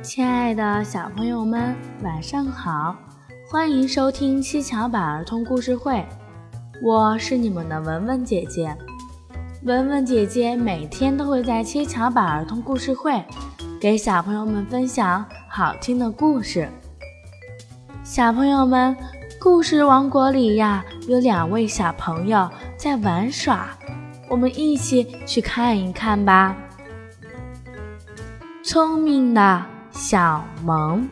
亲爱的小朋友们，晚上好！欢迎收听七巧板儿童故事会，我是你们的文文姐姐。文文姐姐每天都会在七巧板儿童故事会给小朋友们分享好听的故事。小朋友们，故事王国里呀，有两位小朋友在玩耍，我们一起去看一看吧。聪明的小萌。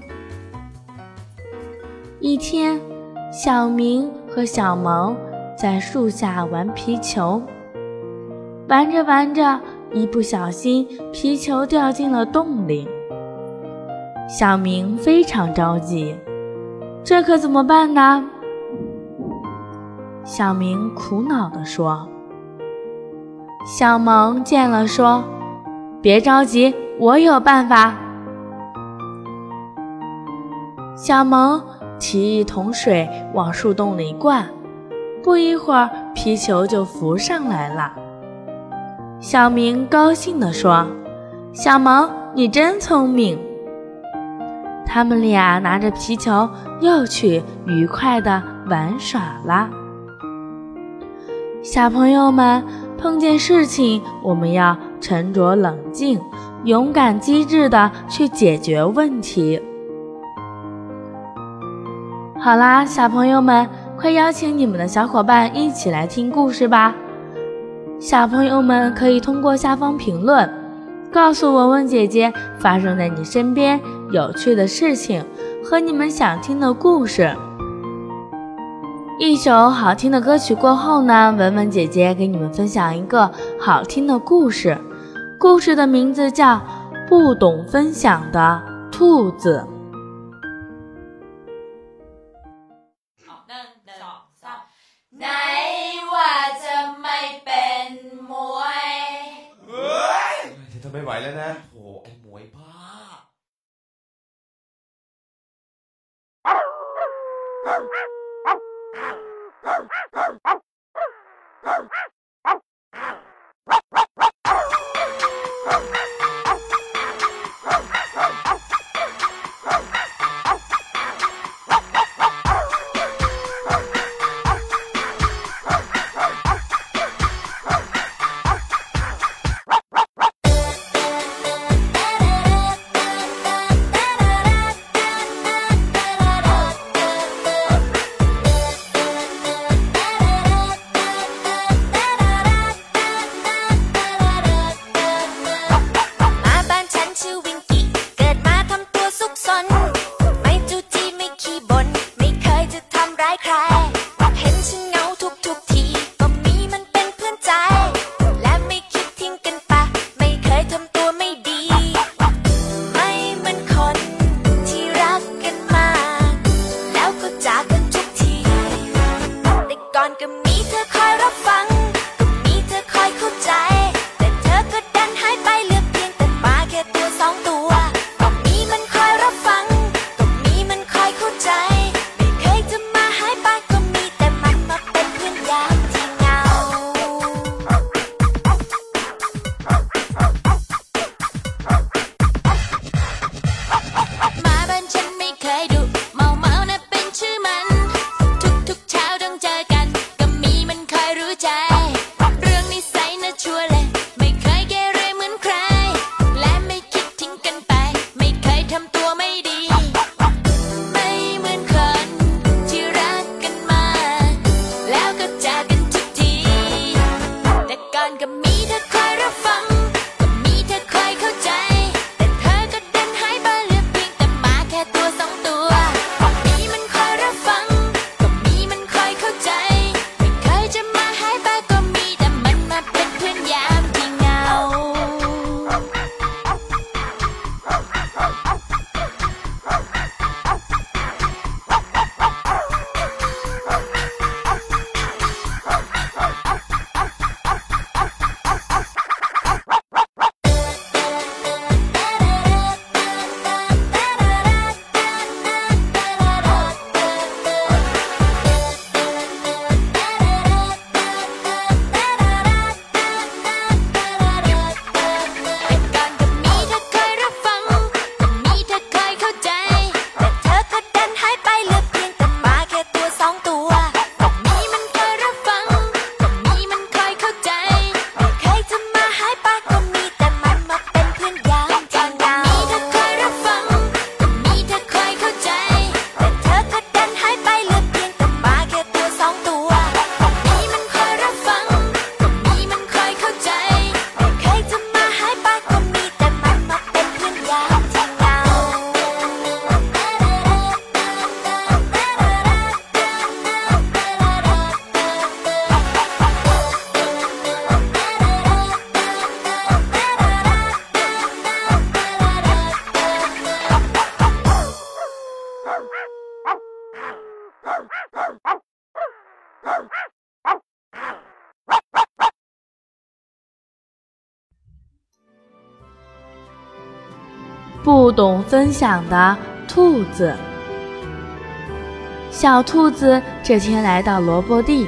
一天，小明和小萌在树下玩皮球，玩着玩着，一不小心皮球掉进了洞里。小明非常着急，这可怎么办呢？小明苦恼地说。小萌见了说：“别着急。”我有办法。小萌提一桶水往树洞里灌，不一会儿皮球就浮上来了。小明高兴地说：“小萌，你真聪明。”他们俩拿着皮球又去愉快地玩耍了。小朋友们，碰见事情我们要沉着冷静。勇敢机智的去解决问题。好啦，小朋友们，快邀请你们的小伙伴一起来听故事吧！小朋友们可以通过下方评论，告诉文文姐姐发生在你身边有趣的事情和你们想听的故事。一首好听的歌曲过后呢，文文姐姐给你们分享一个好听的故事。故事的名字叫《不懂分享的兔子》。 ไหวแล้วนะ 懂分享的兔子。小兔子这天来到萝卜地，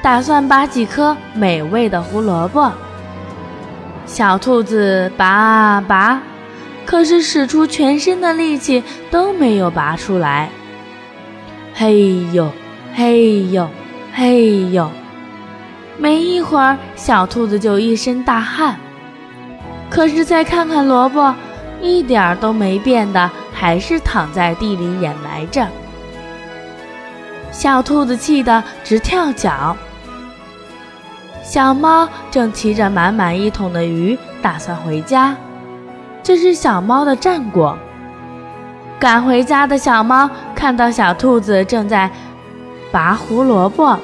打算拔几颗美味的胡萝卜。小兔子拔啊拔，可是使出全身的力气都没有拔出来。嘿呦，嘿呦，嘿呦！没一会儿，小兔子就一身大汗。可是再看看萝卜，一点儿都没变的，还是躺在地里掩埋着。小兔子气得直跳脚。小猫正提着满满一桶的鱼，打算回家。这是小猫的战果。赶回家的小猫看到小兔子正在拔胡萝卜，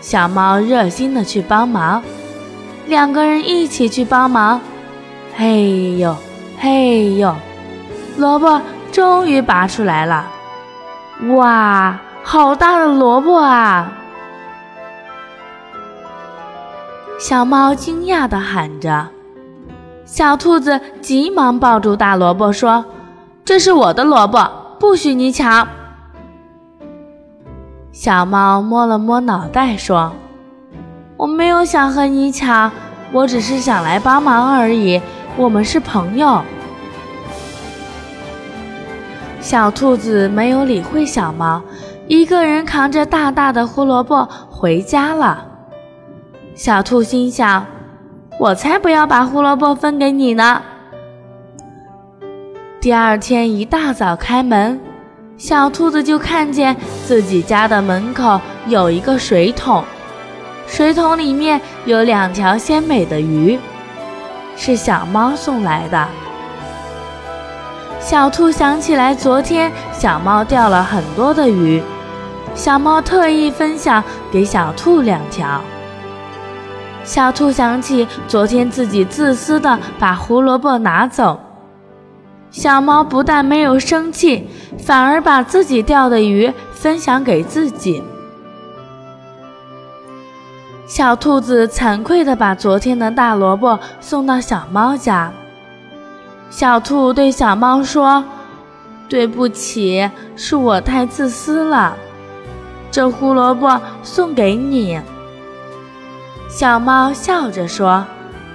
小猫热心的去帮忙，两个人一起去帮忙，嘿呦嘿呦，萝卜终于拔出来了！哇，好大的萝卜啊！小猫惊讶的喊着，小兔子急忙抱住大萝卜说。这是我的萝卜，不许你抢。小猫摸了摸脑袋，说：“我没有想和你抢，我只是想来帮忙而已。我们是朋友。”小兔子没有理会小猫，一个人扛着大大的胡萝卜回家了。小兔心想：“我才不要把胡萝卜分给你呢。”第二天一大早开门，小兔子就看见自己家的门口有一个水桶，水桶里面有两条鲜美的鱼，是小猫送来的。小兔想起来昨天小猫钓了很多的鱼，小猫特意分享给小兔两条。小兔想起昨天自己自私的把胡萝卜拿走。小猫不但没有生气，反而把自己钓的鱼分享给自己。小兔子惭愧地把昨天的大萝卜送到小猫家。小兔对小猫说：“对不起，是我太自私了。这胡萝卜送给你。”小猫笑着说：“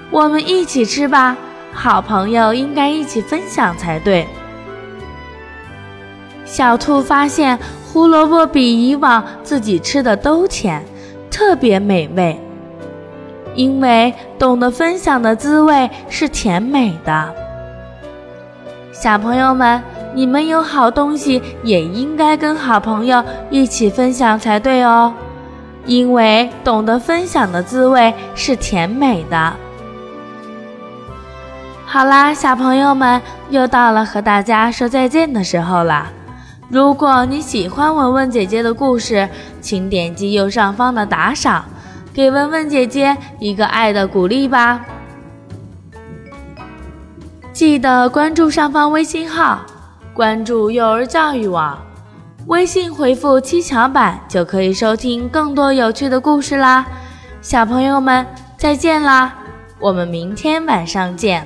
我们一起吃吧。”好朋友应该一起分享才对。小兔发现胡萝卜比以往自己吃的都甜，特别美味。因为懂得分享的滋味是甜美的。小朋友们，你们有好东西也应该跟好朋友一起分享才对哦，因为懂得分享的滋味是甜美的。好啦，小朋友们，又到了和大家说再见的时候了。如果你喜欢文文姐姐的故事，请点击右上方的打赏，给文文姐姐一个爱的鼓励吧。记得关注上方微信号，关注幼儿教育网，微信回复“七巧板”就可以收听更多有趣的故事啦。小朋友们，再见啦！我们明天晚上见。